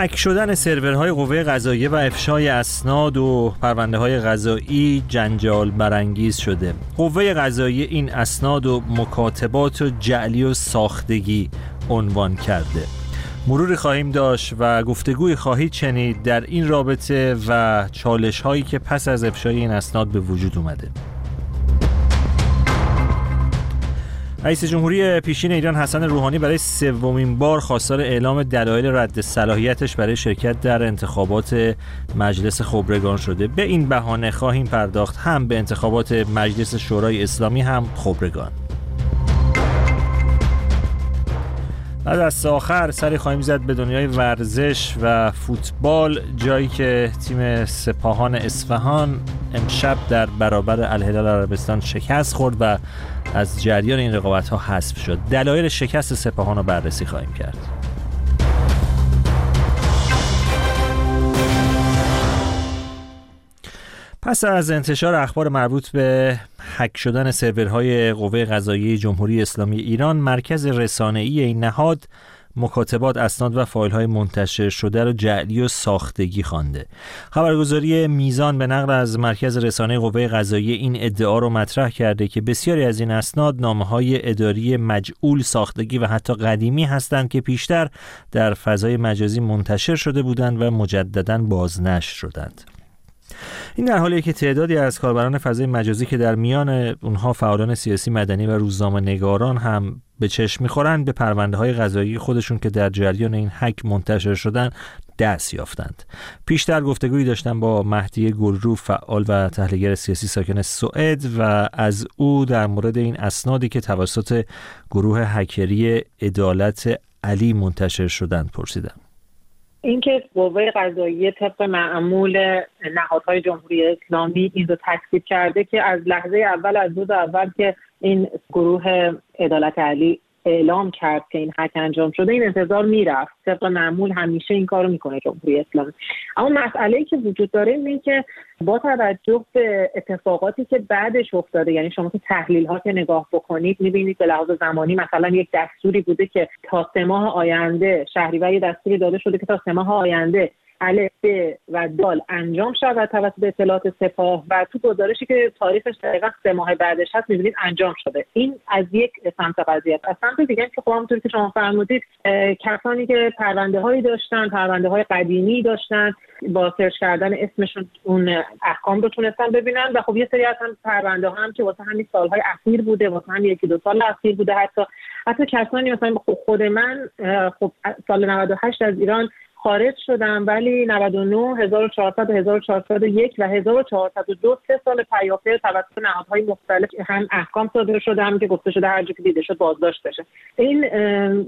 هک شدن سرورهای قوه قضاییه و افشای اسناد و پرونده های قضایی جنجال برانگیز شده. قوه قضاییه این اسناد و مکاتبات و جعلی و ساختگی عنوان کرده. مروری خواهیم داشت و گفتگوی خواهید چنید در این رابطه و چالش هایی که پس از افشای این اسناد به وجود اومده. رئیس جمهوری پیشین ایران حسن روحانی برای سومین بار خواستار اعلام دلایل رد صلاحیتش برای شرکت در انتخابات مجلس خبرگان شده. به این بهانه خواهیم پرداخت هم به انتخابات مجلس شورای اسلامی هم خبرگان. بعد از آخر سری خواهیم زد به دنیای ورزش و فوتبال جایی که تیم سپاهان اصفهان امشب در برابر الهلال عربستان شکست خورد و از جریان این رقابت ها حذف شد. دلایل شکست سپاهان رو بررسی خواهیم کرد. پس از انتشار اخبار مربوط به حک شدن سرورهای قوه قضایی جمهوری اسلامی ایران مرکز رسانه‌ای این نهاد مکاتبات اسناد و فایل های منتشر شده را جعلی و ساختگی خوانده. خبرگزاری میزان به نقل از مرکز رسانه قوه قضایی این ادعا را مطرح کرده که بسیاری از این اسناد نامه های اداری مجعول ساختگی و حتی قدیمی هستند که پیشتر در فضای مجازی منتشر شده بودند و مجددا بازنشر شدند. این در حالیه که تعدادی از کاربران فضای مجازی که در میان اونها فعالان سیاسی مدنی و روزنامه نگاران هم به چشم می‌خورند به پرونده های غذایی خودشون که در جریان این حک منتشر شدن دست یافتند. پیشتر گفتگویی داشتم با مهدی گلرو فعال و تحلیلگر سیاسی ساکن سوئد و از او در مورد این اسنادی که توسط گروه هکری عدالت علی منتشر شدند پرسیدم. اینکه قوه قضاییه طبق معمول نهادهای جمهوری اسلامی این رو تصویب کرده که از لحظه اول از روز اول که این گروه عدالت علی اعلام کرد که این حک انجام شده این انتظار می‌رفت. طبق معمول همیشه این کارو می‌کنه جمهوری اسلامی. اما مسئله که وجود داره اینه که با توجه به اتفاقاتی که بعدش افتاده یعنی شما که تحلیل ها که نگاه بکنید می‌بینید به لحاظ زمانی مثلا یک دستوری بوده که تا سه ماه آینده شهریور یه دستوری داده شده که تا سه ماه آینده الف ب و دال انجام شود توسط اطلاعات سپاه و تو گزارشی که تاریخش دقیقا سه ماه بعدش هست می‌بینید انجام شده. این از یک سمت قضیه از سمت دیگه که خب همونطوری که شما فرمودید کسانی که پرونده هایی داشتن پرونده های قدیمی داشتن با سرچ کردن اسمشون اون احکام رو تونستن ببینن و خب یه سری از هم پرونده ها هم که واسه همین سالهای اخیر بوده واسه همین یکی دو سال اخیر بوده حتی. حتی کسانی مثلا خود من خب سال 98 از ایران خارج شدم ولی 99 1400 1401 و 1402 سه سال پیاپی توسط نهادهای مختلف هم احکام صادر شده هم که گفته شده هر که دیده شد بازداشت بشه. این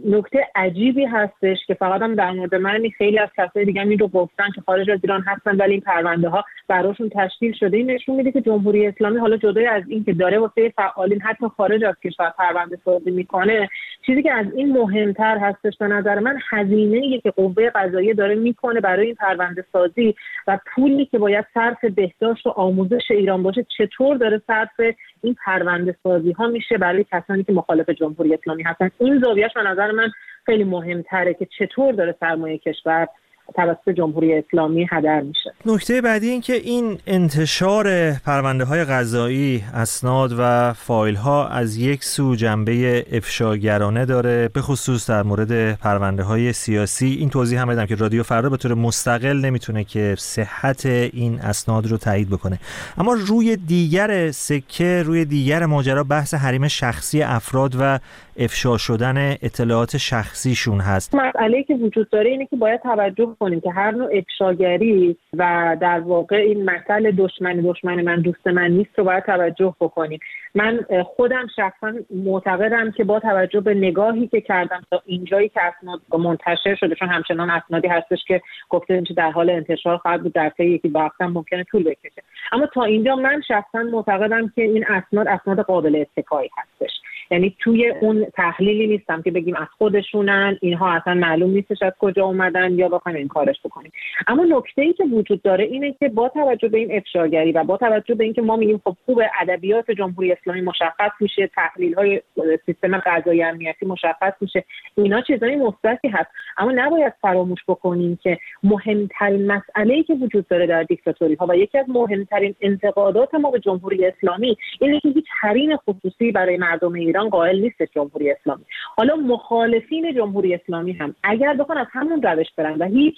نکته عجیبی هستش که فقط هم در مورد من خیلی از کسای دیگه این رو گفتن که خارج از ایران هستن ولی این پرونده ها براشون تشکیل شده. این نشون میده که جمهوری اسلامی حالا جدای از این که داره واسه فعالین حتی خارج از کشور پرونده سازی می‌کنه چیزی که از این مهمتر هستش به نظر من هزینه که قوه قضاییه داره می‌کنه برای این پرونده سازی و پولی که باید صرف بهداشت و آموزش ایران باشه چطور داره صرف این پرونده سازی ها میشه برای کسانی که مخالف جمهوری اسلامی هستن؟ این زاویهش به نظر من خیلی مهمتره که چطور داره سرمایه کشور توسط جمهوری اسلامی هدر میشه. نکته بعدی این که این انتشار پرونده های غذایی اسناد و فایل ها از یک سو جنبه افشاگرانه داره به خصوص در مورد پرونده های سیاسی. این توضیح هم بدم که رادیو فردا به طور مستقل نمی‌تونه که صحت این اسناد رو تایید بکنه. اما روی دیگر سکه روی دیگر ماجرا بحث حریم شخصی افراد و افشا شدن اطلاعات شخصیشون هست. مسئله که وجود داره اینه که باید توجه کنیم که هر نوع افشاگری و در واقع این مسئله دشمن دشمن من دوست من نیست رو باید توجه بکنیم. من خودم شخصا معتقدم که با توجه به نگاهی که کردم تا اینجایی که اسناد منتشر شده چون همچنان اسنادی هستش که گفته میشه در حال انتشار خواهد بود در طی یکی وقت ممکنه طول بکشه. اما تا اینجا من شخصا معتقدم که این اسناد اسناد قابل اتکایی هستش. یعنی توی اون تحلیلی نیستم که بگیم از خودشونن اینها اصلا معلوم نیستش از کجا اومدن یا بخوایم این کارش بکنیم. اما نکته ای که وجود داره اینه که با توجه به این افشاگری و با توجه به اینکه ما میگیم خب خوب ادبیات جمهوری اسلامی مشخص میشه تحلیل های سیستم قضایی امنیتی مشخص میشه. اینا چیزای مثبتی هست. اما نباید فراموش بکنیم که مهمترین مسئله که وجود داره در دیکتاتوری ها و یکی از مهمترین انتقادات ما به جمهوری اسلامی اینه که هیچ حریم خصوصی برای مردم ایران قائل نیست جمهوری اسلامی. حالا مخالفین جمهوری اسلامی هم اگر بخوان از همون روش برن و هیچ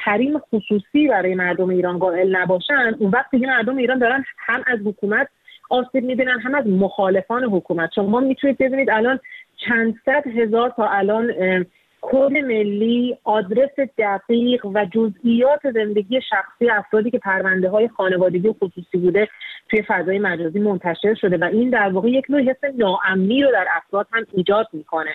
حریم خصوصی برای مردم ایران قائل نباشن اون وقت دیگه مردم ایران دارن هم از حکومت آسیب می‌بینن. هم از مخالفان حکومت. شما می‌تونید ببینید الان چند صد هزار تا الان کد ملی آدرس دقیق و جزئیات زندگی شخصی افرادی که پرونده های خانوادگی و خصوصی بوده توی فضای مجازی منتشر شده و این در واقع یک نوع حس ناامنی رو در افراد هم ایجاد می‌کنه.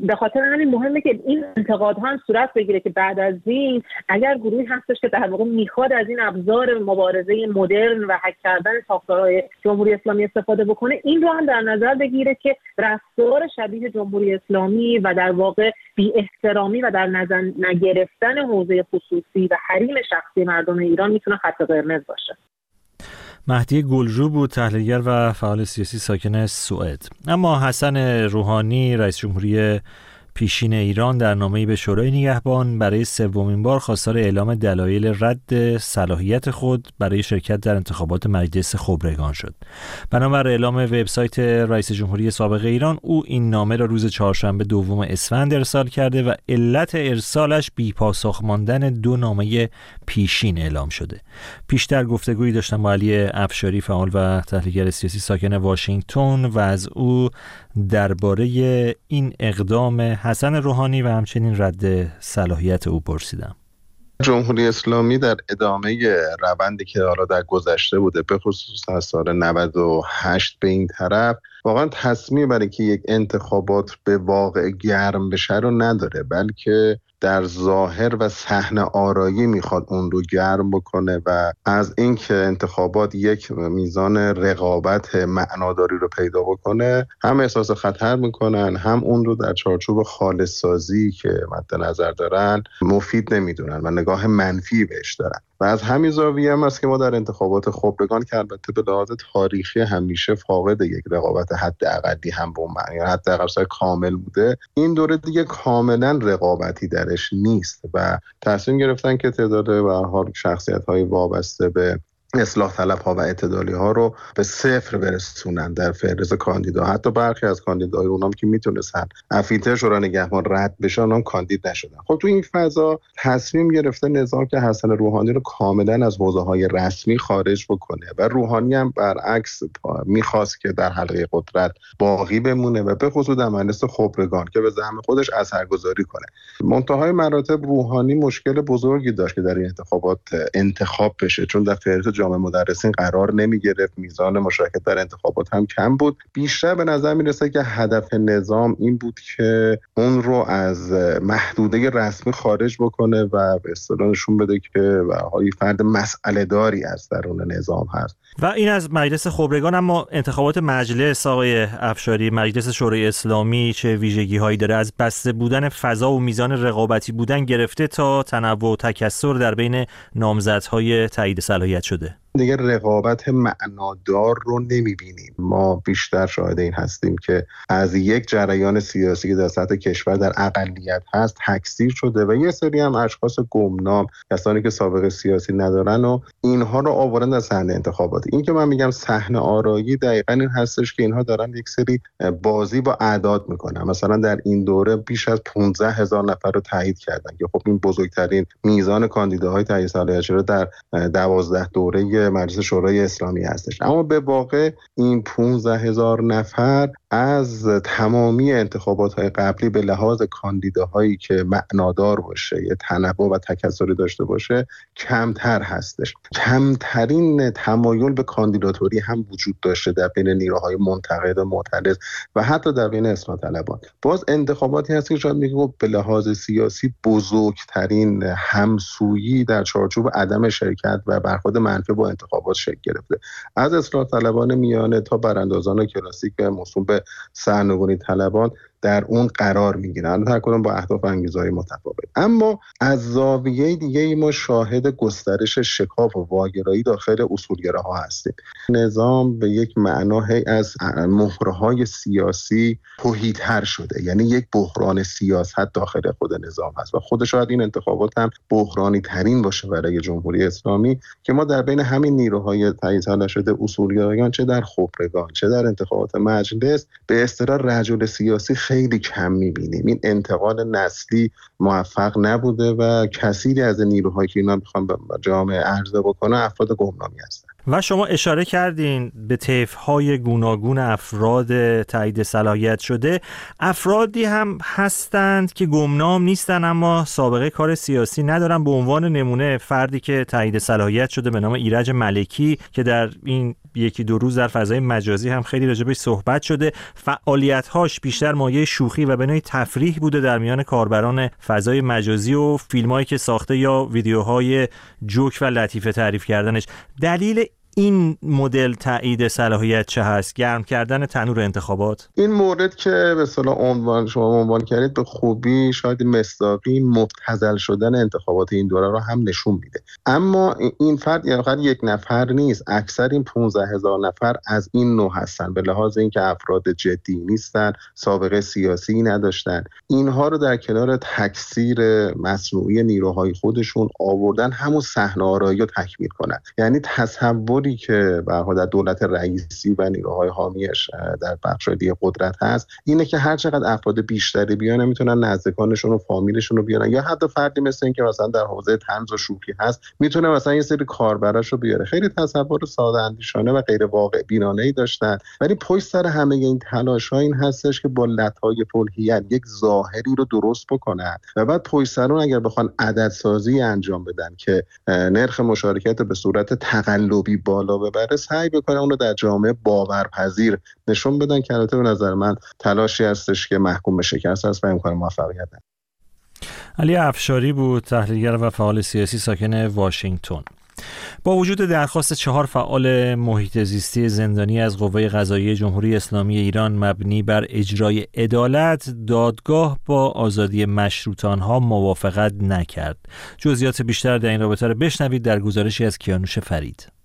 به خاطر همین مهمه که این انتقادها هم صورت بگیره که بعد از این اگر گروهی هستش که در واقع می‌خواد از این ابزار مبارزه مدرن و حک کردن ساختارهای جمهوری اسلامی استفاده بکنه این رو هم در نظر بگیره که رفتار شبیه جمهوری اسلامی و در واقع بی احترامی و در نظر نگرفتن حوزه خصوصی و حریم شخصی مردم ایران می‌تونه خط قرمز باشه. مهدی گلجو بود تحلیلگر و فعال سیاسی ساکن سوئد. اما حسن روحانی رئیس جمهوری پیشین ایران در نامه‌ای به شورای نگهبان برای سومین بار خواستار اعلام دلایل رد صلاحیت خود برای شرکت در انتخابات مجلس خبرگان شد. بنابر اعلام وبسایت رئیس جمهوری سابق ایران او این نامه را روز چهارشنبه دوم اسفند ارسال کرده و علت ارسالش بیپاسخ ماندن دو نامه پیشین اعلام شده. پیشتر گفتگویی داشتم با علی افشاری فعال و تحلیلگر سیاسی ساکن واشنگتن و از او درباره این اقدام حسن روحانی و همچنین رد صلاحیت او پرسیدم. جمهوری اسلامی در ادامه روندی که حالا در گذشته بوده به خصوص از سال 98 به این طرف واقعا تصمیم برای که یک انتخابات به واقع گرم بشه رو نداره بلکه در ظاهر و صحنه آرایی می‌خواد اون رو گرم بکنه و از اینکه انتخابات یک میزان رقابت معناداری رو پیدا بکنه هم احساس خطر می‌کنن هم اون رو در چارچوب خالص سازی که مد نظر دارن مفید نمی‌دونن و نگاه منفی بهش دارن. و از همین زاویه هم است که ما در انتخابات خبرگان که البته به لحاظ تاریخی همیشه فاقد یک رقابت حد اقلی هم به معنی یعنی حد کامل بوده. این دوره دیگه کاملا رقابتی درش نیست و تصمیم گرفتن که تعداد به حال شخصیت های وابسته به اصلاح طلب ها و اعتدالی ها رو به صفر برسونن در فهرست کاندیدا. حتی برخی از کاندیدای اونام که می‌تونستن افیلتر شورا نگهبان رد بشن اونام کاندید نشدن. خب تو این فضا تصمیم گرفته نظام که حسن روحانی رو کاملا از حوزه های رسمی خارج بکنه و روحانی هم برعکس می‌خواست که در حلقه قدرت باقی بمونه و به خصوص در مجلس خبرگان که به زعم خودش اثرگذاری کنه. منتهای مراتب روحانی مشکل بزرگی داشت که در این انتخابات انتخاب بشه چون در فهرست جامعه مدرسین قرار نمی گرفت میزان مشارکت در انتخابات هم کم بود. بیشتر به نظر می‌رسه که هدف نظام این بود که اون رو از محدوده رسمی خارج بکنه و به اصطلاح نشون بده که و فرد مسئله داری از درون نظام هست. و این از مجلس خبرگان اما انتخابات مجلس آقای افشاری مجلس شورای اسلامی چه ویژگی هایی داره؟ از بسته بودن فضا و میزان رقابتی بودن گرفته تا تنوع و تکسر در بین نامزدهای تایید صلاحیت شده. دیگه رقابت معنادار رو نمی‌بینیم. ما بیشتر شاهد این هستیم که از یک جریان سیاسی که در سطح کشور در اقلیت هست تکثیر شده و یه سری هم اشخاص گمنام کسانی که سابقه سیاسی ندارن و اینها رو آوردن در صحنه انتخابات. این که من میگم صحنه آرایی دقیقا این هستش که اینها دارن یک سری بازی با اعداد می‌کنن. مثلا در این دوره بیش از 15 هزار نفر رو تایید کردن که خب این بزرگترین میزان کاندیداهای تایید شده در 12 دوره مجلس شورای اسلامی هستش. اما به واقع این 15 هزار نفر از تمامی انتخابات های قبلی به لحاظ کاندیداهایی که معنادار باشه یه تنوع و تکثری داشته باشه کمتر هستش. کمترین تمایل به کاندیداتوری هم وجود داشته در بین نیروهای منتقد و معترض و حتی در بین اصلاح طلبان باز انتخاباتی هست که شاید میگه به لحاظ سیاسی بزرگترین همسویی در چارچوب عدم شرکت و برخورد منفی با انتخابات شکل گرفته. از اصلاح طلبان میانه تا براندازان کلاسیک موسوم به سرنگونی طلبان در اون قرار می‌گیرن. هر کدوم با اهداف انگیزهای متفاوت. اما از زاویه دیگه ای ما شاهد گسترش شکاف و واگرایی داخل اصولگره ها هستیم. نظام به یک معنا از مهرهای سیاسی توهیتر شده. یعنی یک بحران سیاست داخل خود نظام هست و خود شاید این انتخابات هم بحرانی ترین باشه برای جمهوری اسلامی که ما در بین همین نیروهای تایید نشده اصولگرایان چه در خبرگان چه در انتخابات مجلس به اصطلاح رجل سیاسی خیلی کم می‌بینیم. این انتقال نسلی موفق نبوده و کثیری از نیروهایی که اینا می‌خوان به جامعه عرضه بکنه افراد گمنامی هستن. و شما اشاره کردین به های گوناگون افراد تایید صلاحیت شده. افرادی هم هستند که گمنام نیستن اما سابقه کار سیاسی ندارن. به عنوان نمونه فردی که تایید صلاحیت شده به نام ایرج ملکی که در این یکی دو روز در فضای مجازی هم خیلی راجبش صحبت شده. فعالیت‌هاش بیشتر مایه شوخی و به تفریح بوده در میان کاربران فضای مجازی و فیلمایی که ساخته یا ویدیوهای جوک و لطیفه تعریف کردنش. دلیل این مدل تایید صلاحیت چه هست؟ گرم کردن تنور انتخابات؟ این مورد که به صلاح عنوان شما عنوان کردید به خوبی شاید مصداقی مبتذل شدن انتخابات این دوره رو هم نشون میده. اما این فرد فقط یک نفر نیست. اکثر این 15 هزار نفر از این نوع هستن. به لحاظ اینکه افراد جدی نیستن سابقه سیاسی نداشتن. اینها رو در کنار تکثیر مصنوعی نیروهای خودشون آوردن همون صحنه آرایی رو تکمیل کنن. یعنی که به در دولت رئیسی و نیروهای حامیش در بخش دیگه قدرت هست اینه که هر چقدر افراد بیشتری بیان می‌تونن نزدیکانشون و فامیلشون رو بیارن. یا حتی فردی مثل این که مثلا در حوزه طنز و شوخی هست می‌تونه مثلا یه سری کاربراش رو بیاره. خیلی تصور ساده اندیشانه و غیر واقع بینانه ای داشتن. ولی پشت سر همه این تلاش ها این هستش که با لطای فلحیت یک ظاهری رو درست بکنن. و بعد پشت سر اون اگر بخوان عدد سازی انجام بدن که نرخ مشارکت به صورت تقلبی بالا ببره سعی بکنه اون رو در جامعه باورپذیر نشون بدن که البته به نظر من تلاشی هستش که محکوم به شکست است و امکان موفقیت علی افشاری بود تحلیلگر و فعال سیاسی ساکن واشنگتن. با وجود درخواست چهار فعال محیط زیستی زندانی از قوه قضایی جمهوری اسلامی ایران مبنی بر اجرای عدالت دادگاه با آزادی مشروطانها موافقت نکرد. جزئیات بیشتر در این رابطه را بشنوید در گزارشی از کیانوش فرید.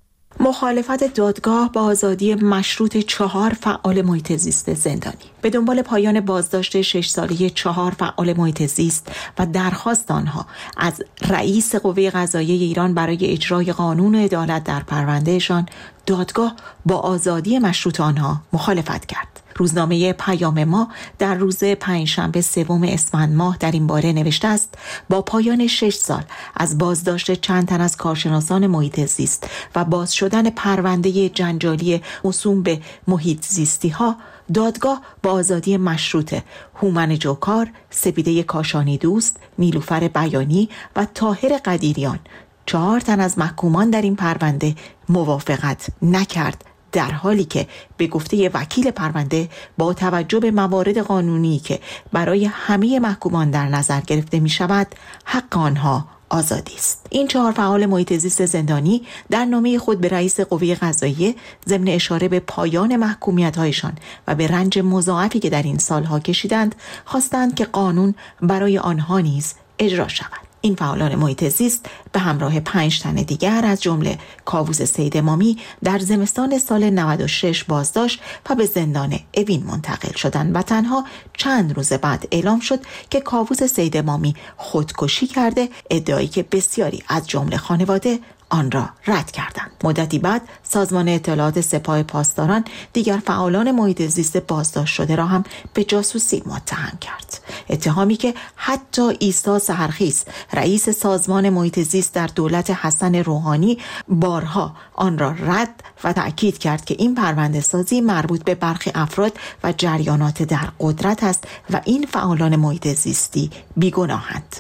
مخالفت دادگاه با آزادی مشروط چهار فعال محیط زیست زندانی. به دنبال پایان بازداشت شش ساله چهار فعال محیط زیست و درخواست آنها از رئیس قوه قضایی ایران برای اجرای قانون عدالت در پروندهشان دادگاه با آزادی مشروط آنها مخالفت کرد. روزنامه پیام ما در روز پنجشنبه سوم اسفند ماه در این باره نوشته است با پایان شش سال از بازداشت چند تن از کارشناسان محیط زیست و باز شدن پرونده جنجالی موسوم به محیط زیستی ها دادگاه با آزادی مشروطه هومن جوکار، سپیده کاشانی دوست، نیلوفر بیانی و تاهر قدیریان چهار تن از محکومان در این پرونده موافقت نکرد. در حالی که به گفته وکیل پرونده با توجه به موارد قانونی که برای همه محکومان در نظر گرفته می شود حق آنها آزادی است. این چهار فعال محیط زیست زندانی در نامه خود به رئیس قوه قضاییه ضمن اشاره به پایان محکومیت هایشان و به رنج مضاعفی که در این سالها کشیدند خواستند که قانون برای آنها نیز اجرا شود. این فعالان محیط زیست به همراه پنج تن دیگر از جمله کاووس سید امامی در زمستان سال 96 بازداشت و به زندان اوین منتقل شدند و تنها چند روز بعد اعلام شد که کاووس سید امامی خودکشی کرده ادعایی که بسیاری از جمله خانواده آن را رد کردند. مدتی بعد سازمان اطلاعات سپاه پاسداران دیگر فعالان محیط زیست بازداشت شده را هم به جاسوسی متهم کرد. اتهامی که حتی ایسا سهرخیز رئیس سازمان محیط زیست در دولت حسن روحانی بارها آن را رد و تأکید کرد که این پرونده سازی مربوط به برخی افراد و جریانات در قدرت است و این فعالان محیط زیستی بیگناهند.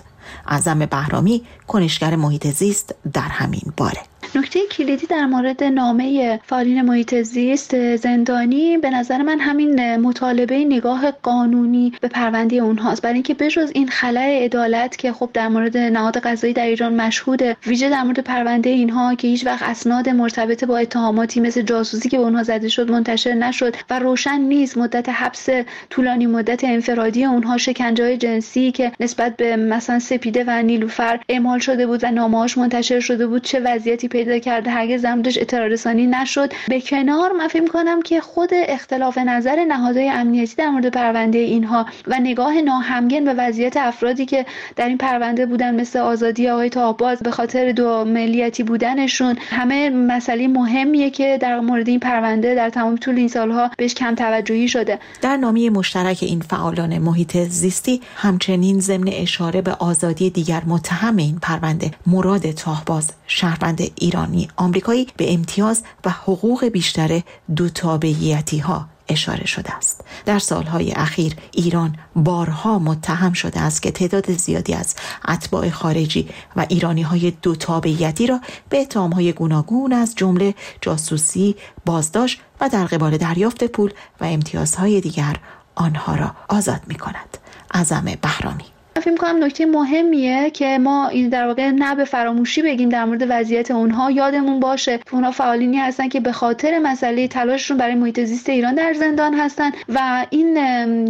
اعظم بهرامی کنشگر محیط زیست در همین باره. نکته کلیدی در مورد نامه فعالین محیط زیست زندانی. به نظر من همین مطالبه نگاه قانونی به پرونده اونهاست. برای اینکه بجز این خلای عدالت که خب در مورد نهاد قضایی در ایران مشهوده ویژه در مورد پرونده اینها که هیچ وقت اسناد مرتبط با اتهاماتی مثل جاسوسی که به اونها زده شد منتشر نشد و روشن نیست مدت حبس طولانی مدت انفرادی اونها شکنجه جنسی که نسبت به مثلا سپیده و نیلوفر اعمال شده بود و نامه‌هاش منتشر شده بود چه وضعیتی پیدا کرده هرگز زمدش اطلاع رسانی نشد. به کنار من فکر کنم که خود اختلاف نظر نهادهای امنیتی در مورد پرونده اینها و نگاه ناهمگن به وضعیت افرادی که در این پرونده بودن مثل آزادی آقای تاهباز به خاطر دو ملیتی بودنشون همه مسئله مهمیه که در مورد این پرونده در تمام طول این سالها بهش کم توجهی شده. در نامی مشترک این فعالان محیط زیستی همچنین ضمن اشاره به آزادی دیگر متهم این پرونده مراد تاهباز شهروند ایرانی. آمریکایی به امتیاز و حقوق بیشتر دو تابعیتی ها اشاره شده است. در سالهای اخیر ایران بارها متهم شده است که تعداد زیادی از اتباع خارجی و ایرانی های دو تابعیتی را به اتهام های گوناگون از جمله جاسوسی بازداشت و در قبال دریافت پول و امتیازهای دیگر آنها را آزاد می کند عزم بهرامی. فکر می‌کنم نکته مهمیه که ما این در واقع نه به فراموشی بگیم در مورد وضعیت اونها. یادمون باشه اونها فعالینی هستن که به خاطر مسئله تلاششون برای محیط زیست ایران در زندان هستن و این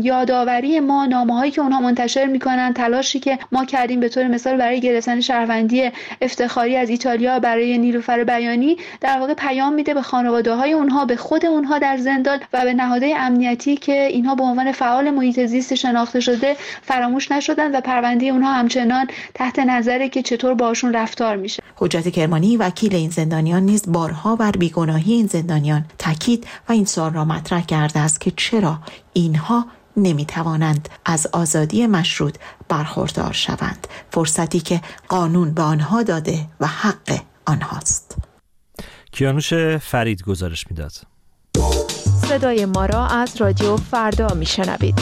یادآوری ما نامه هایی که اونها منتشر می‌کنن تلاشی که ما کردیم به طور مثال برای گرفتن شهروندی افتخاری از ایتالیا برای نیلوفر بیانی در واقع پیام میده به خانواده های اونها به خود اونها در زندان و به نهادهای امنیتی که اینها به عنوان فعال محیط زیست شناخته شده فراموش نشدن و پرونده اونها همچنان تحت نظره که چطور باشون رفتار میشه. حجت کرمانی وکیل این زندانیان نیز بارها بر بیگناهی این زندانیان تاکید و این سوال را مطرح کرده است که چرا اینها نمی توانند از آزادی مشروط برخوردار شوند. فرصتی که قانون به آنها داده و حق آنهاست. کیانوش فرید گزارش می‌داد. صدای ما را از رادیو فردا میشنوید.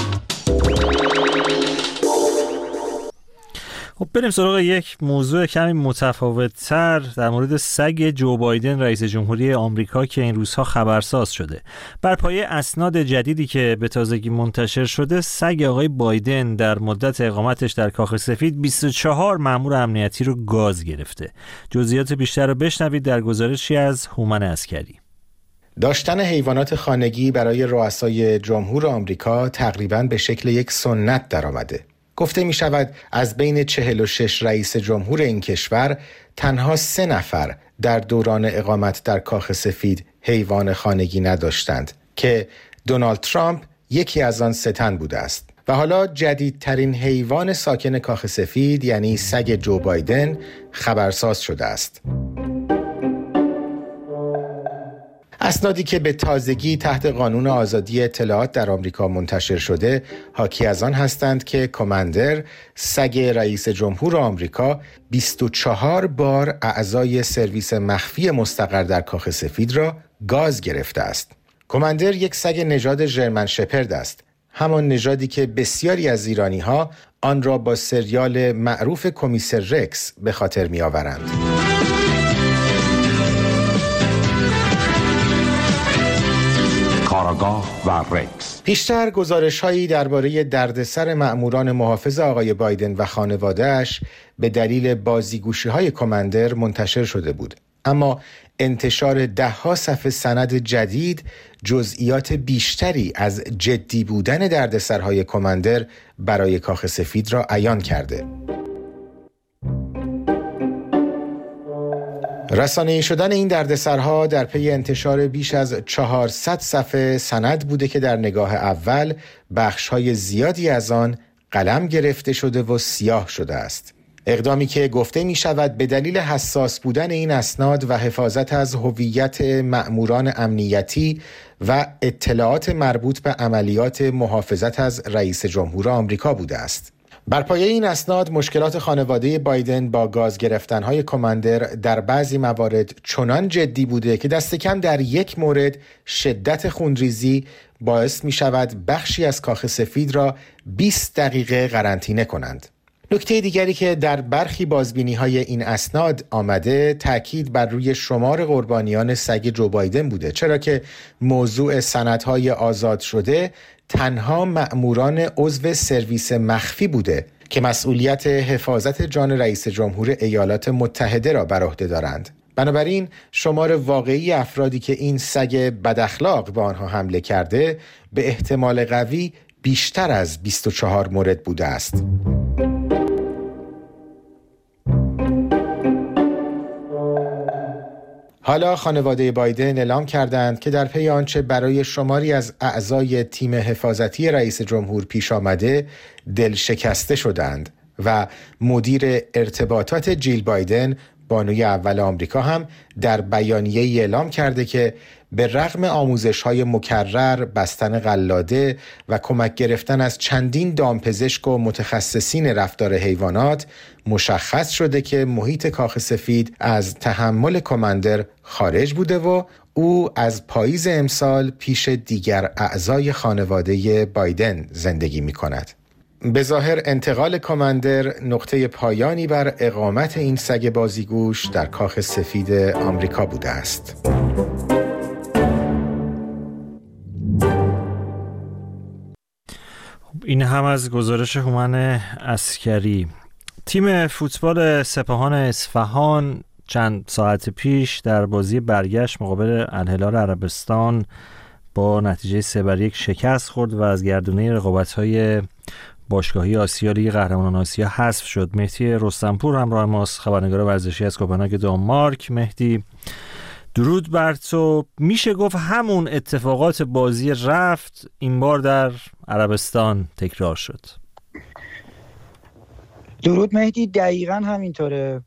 خب بریم سراغ یک موضوع کمی متفاوت تر در مورد سگ جو بایدن رئیس جمهوری آمریکا که این روزها خبرساز شده. بر پایه اسناد جدیدی که به تازگی منتشر شده سگ آقای بایدن در مدت اقامتش در کاخ سفید 24 مامور امنیتی رو گاز گرفته. جزئیات بیشتر رو بشنوید در گزارشی از هومن اسکری داشتن حیوانات خانگی برای رؤسای جمهور آمریکا تقریبا به شکل یک سنت درآمده. گفته می شود از بین 46 رئیس جمهور این کشور تنها سه نفر در دوران اقامت در کاخ سفید حیوان خانگی نداشتند که دونالد ترامپ یکی از آن ستن بوده است. و حالا جدیدترین حیوان ساکن کاخ سفید یعنی سگ جو بایدن خبرساز شده است. اسنادی که به تازگی تحت قانون آزادی اطلاعات در آمریکا منتشر شده حاکی از آن هستند که کماندر سگ رئیس جمهور آمریکا 24 بار اعضای سرویس مخفی مستقر در کاخ سفید را گاز گرفته است کماندر یک سگ نژاد ژرمن شپرد است همان نژادی که بسیاری از ایرانی ها آن را با سریال معروف کمیسر رکس به خاطر می آورند. و رکس. پیشتر گزارش هایی درباره دردسر مأموران محافظ آقای بایدن و خانوادهش به دلیل بازیگوشی های کماندر منتشر شده بود. اما انتشار دهها صفحه سند جدید جزئیات بیشتری از جدی بودن دردسرهای کماندر برای کاخ سفید را عیان کرده. رسانه شدن این دردسرها در پی انتشار بیش از 400 صفحه سند بوده که در نگاه اول بخشهای زیادی از آن قلم گرفته شده و سیاه شده است. اقدامی که گفته می شود به دلیل حساس بودن این اسناد و حفاظت از هویت مأموران امنیتی و اطلاعات مربوط به عملیات محافظت از رئیس جمهور آمریکا بوده است. بر پایه این اسناد مشکلات خانواده بایدن با گاز گرفتنهای کماندر در بعضی موارد چنان جدی بوده که دست کم در یک مورد شدت خونریزی باعث می شود بخشی از کاخ سفید را 20 دقیقه قرنطینه کنند. نکته دیگری که در برخی بازبینی های این اسناد آمده تاکید بر روی شمار قربانیان سگ جو بایدن بوده چرا که موضوع سندهای آزاد شده تنها مأموران عضو سرویس مخفی بوده که مسئولیت حفاظت جان رئیس جمهور ایالات متحده را بر عهده دارند بنابراین شمار واقعی افرادی که این سگ بداخلاق به آنها حمله کرده به احتمال قوی بیشتر از 24 مورد بوده است. حالا خانواده بایدن اعلام کردند که در پی آنچه برای شماری از اعضای تیم حفاظتی رئیس جمهور پیش آمده دل شکسته شدند و مدیر ارتباطات جیل بایدن بانوی اول آمریکا هم در بیانیه اعلام کرده که به رغم آموزش های مکرر، بستن قلاده و کمک گرفتن از چندین دامپزشک و متخصصین رفتار حیوانات مشخص شده که محیط کاخ سفید از تحمل کماندر خارج بوده و او از پاییز امسال پیش دیگر اعضای خانواده بایدن زندگی می کند. به ظاهر انتقال کاماندر نقطه پایانی بر اقامت این سگ بازیگوش در کاخ سفید آمریکا بوده است. این هم از گزارش هومن اسکری تیم فوتبال سپاهان اصفهان چند ساعت پیش در بازی برگشت مقابل الهلال عربستان با نتیجه سه بر یک شکست خورد و از گردونه رقابت های باشگاهی آسیا لیگ قهرمانان آسیا حذف شد. مهدی رستمپور همراه ماست خبرنگار ورزشی از کوپنهاگ دانمارک. مهدی درود بر تو. میشه گفت همون اتفاقات بازی رفت این بار در عربستان تکرار شد. درود مهدی دقیقا همینطوره.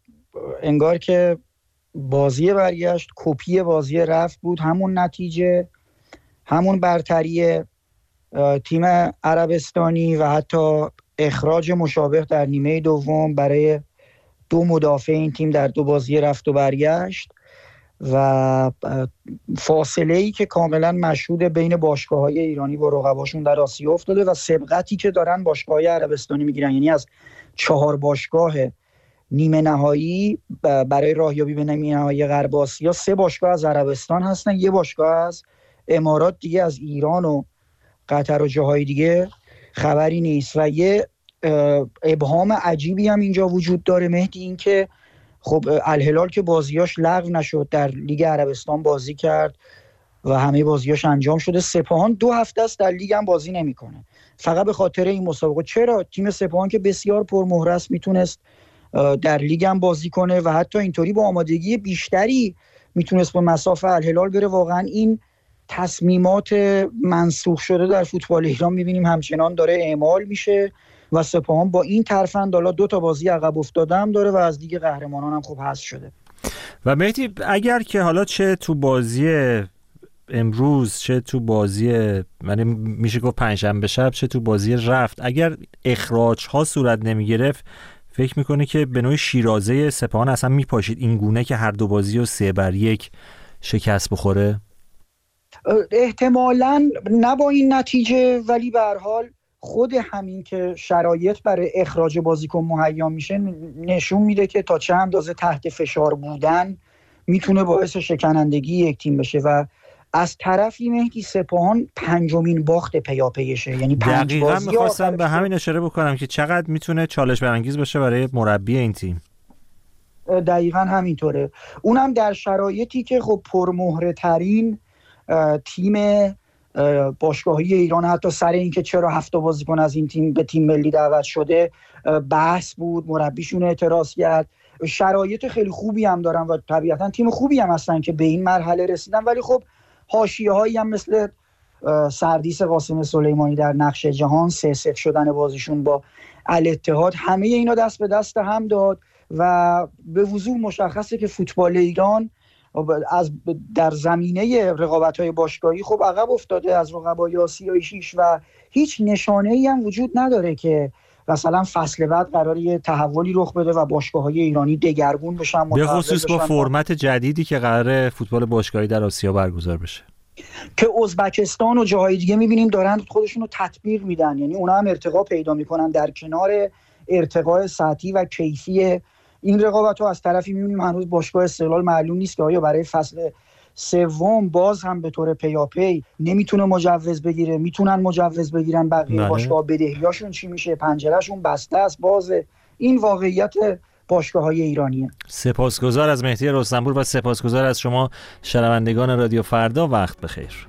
انگار که بازی برگشت کپی بازی رفت بود. همون نتیجه همون برتری تیم عربستانی و حتی اخراج مشابه در نیمه دوم برای دو مدافع این تیم در دو بازی رفت و برگشت. و فاصله ای که کاملا مشهود بین باشگاه های ایرانی و رقباشون در آسیا افتاده و سبقتی که دارن باشگاه عربستانی می‌گیرن. یعنی از چهار باشگاه نیمه نهایی برای راهیابی به نیمه نهایی غرب آسیا سه باشگاه از عربستان هستن. یه باشگاه از امارات دیگه از ایران و قطر و جاهای دیگه خبری نیست. و یه ابهام عجیبی هم اینجا وجود داره. مهدی این که خب الهلال که بازیاش لغو نشد در لیگ عربستان بازی کرد و همه بازیاش انجام شده. سپاهان دو هفته است در لیگ هم بازی نمی‌کنه. فقط به خاطر این مسابقه. چرا؟ تیم سپاهان که بسیار پرمهره است می‌تونست در لیگ هم بازی کنه و حتی اینطوری با آمادگی بیشتری می‌تونست به مسافه الهلال بره. واقعا این تصمیمات منسوخ شده در فوتبال ایران می‌بینیم. همچنان داره اعمال میشه. و سپاهان با این ترفند حالا دو تا بازی عقب افتاده هم داره و از دیگه قهرمانان هم خوب حذف شده. و مهدی اگر که حالا چه تو بازی امروز چه تو بازی یعنی میشه گفت پنجشنبه شب چه تو بازی رفت اگر اخراج ها صورت نمی گرفت فکر می‌کنه که به نوع شیرازه سپاهان اصلا میپاشید این گونه که هر دو بازی و سه بر یک شکست بخوره؟ احتمالا نه با این نتیجه ولی به حال خود همین که شرایط برای اخراج بازیکن مهیا میشه نشون میده که تا چه اندازه تحت فشار بودن می‌تونه باعث شکنندگی یک تیم بشه و از طرفی مهدی سپاهان پنجمین باخت پیاپیشه یعنی پنج دقیقا می‌خواستم به همین اشاره بکنم که چقدر می‌تونه چالش برانگیز باشه برای مربی این تیم. دقیقا همینطوره. اونم در شرایطی که خب پرمهره ترین تیم باشگاهی ایران حتی سر اینکه چرا هفت بازیکن از این تیم به تیم ملی دعوت شده بحث بود مربیشون اعتراض کرد. شرایط خیلی خوبی هم دارن و طبیعتا تیم خوبی هم هستن که به این مرحله رسیدن. ولی خب حاشیه هایی هم مثل سردیس قاسم سلیمانی در نقش جهان سه سف شدن بازیشون با الاتحاد. همه اینا دست به دست هم داد و به وضوح مشخصه که فوتبال ایران از در زمینه رقابت های باشگاهی خب عقب افتاده از رقبای آسیایی شیش و هیچ نشانه ای هم وجود نداره که مثلا فصل بعد قرار یه تحولی رخ بده و باشگاه های ایرانی دگرگون بشن به خصوص با فرمت جدیدی که قرار فوتبال باشگاهی در آسیا برگزار بشه. که ازبکستان و جاهای دیگه می‌بینیم دارن خودشون رو تطبیق میدن. یعنی اونا هم ارتقا پیدا می‌کنن در کنار ارتقاء سطحی و کیفی این رقابت رو از طرفی می‌بینیم هنوز باشگاه استقلال معلوم نیست که آیا برای فصل سوم باز هم به طور پیاپی نمی‌تونه مجوز بگیره می‌تونن مجوز بگیرن بقیه بله. باشگاه بدهیاشون چی میشه پنجرهشون بسته است بازه. این واقعیت باشگاه های ایرانیه. سپاسگزار از مهدی رستنپور و سپاسگزار از شما شنوندگان رادیو فردا وقت بخیر.